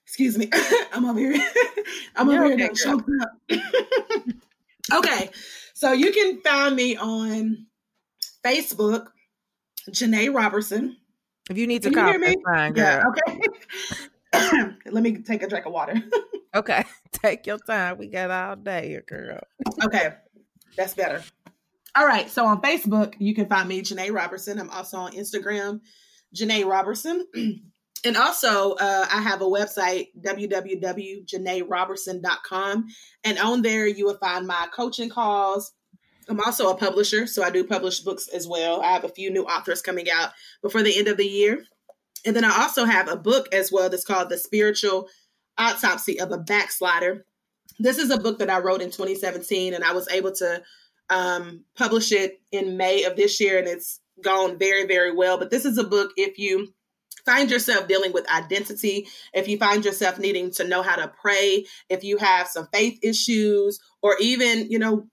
Excuse me. I'm over here. I'm You're over okay, here girl. up. okay. So you can find me on Facebook, Janae Robertson. If you need to Can you call, hear me? fine. Yeah, okay. Let me take a drink of water. Okay. Take your time. We got all day girl. Okay, that's better. All right, so on Facebook, you can find me, Janae Robertson. I'm also on Instagram, Janae Robertson. and also, uh, I have a website, www.janaerobertson.com. And on there, you will find my coaching calls. I'm also a publisher, so I do publish books as well. I have a few new authors coming out before the end of the year. And then I also have a book as well that's called The Spiritual Autopsy of a Backslider this is a book that I wrote in 2017, and I was able to um, publish it in May of this year, and it's gone very, very well. But this is a book if you find yourself dealing with identity, if you find yourself needing to know how to pray, if you have some faith issues, or even, you know,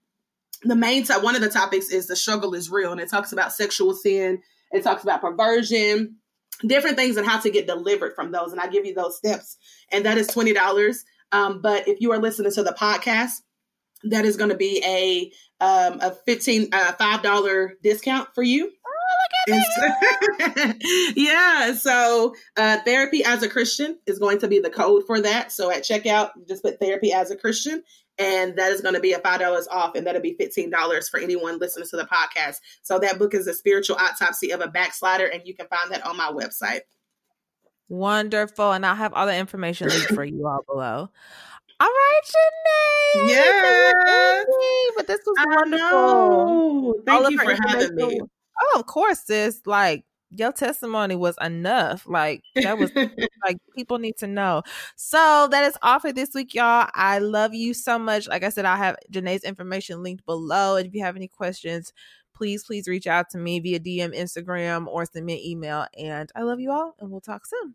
the main to- one of the topics is the struggle is real, and it talks about sexual sin, it talks about perversion, different things, and how to get delivered from those. And I give you those steps, and that is twenty dollars. Um, but if you are listening to the podcast, that is going to be a um, a fifteen uh, five dollar discount for you. So- yeah, so uh, therapy as a Christian is going to be the code for that. So at checkout, just put therapy as a Christian, and that is going to be a five dollars off, and that'll be fifteen dollars for anyone listening to the podcast. So that book is a spiritual autopsy of a backslider, and you can find that on my website. Wonderful. And I'll have all the information linked for you all below. All right, Janae. Yes. But this was wonderful. All Thank of you for having me. Oh, of course, sis. Like your testimony was enough. Like that was like people need to know. So that is all for this week, y'all. I love you so much. Like I said, I'll have Janae's information linked below. And if you have any questions, please, please reach out to me via DM, Instagram, or send me an email. And I love you all, and we'll talk soon.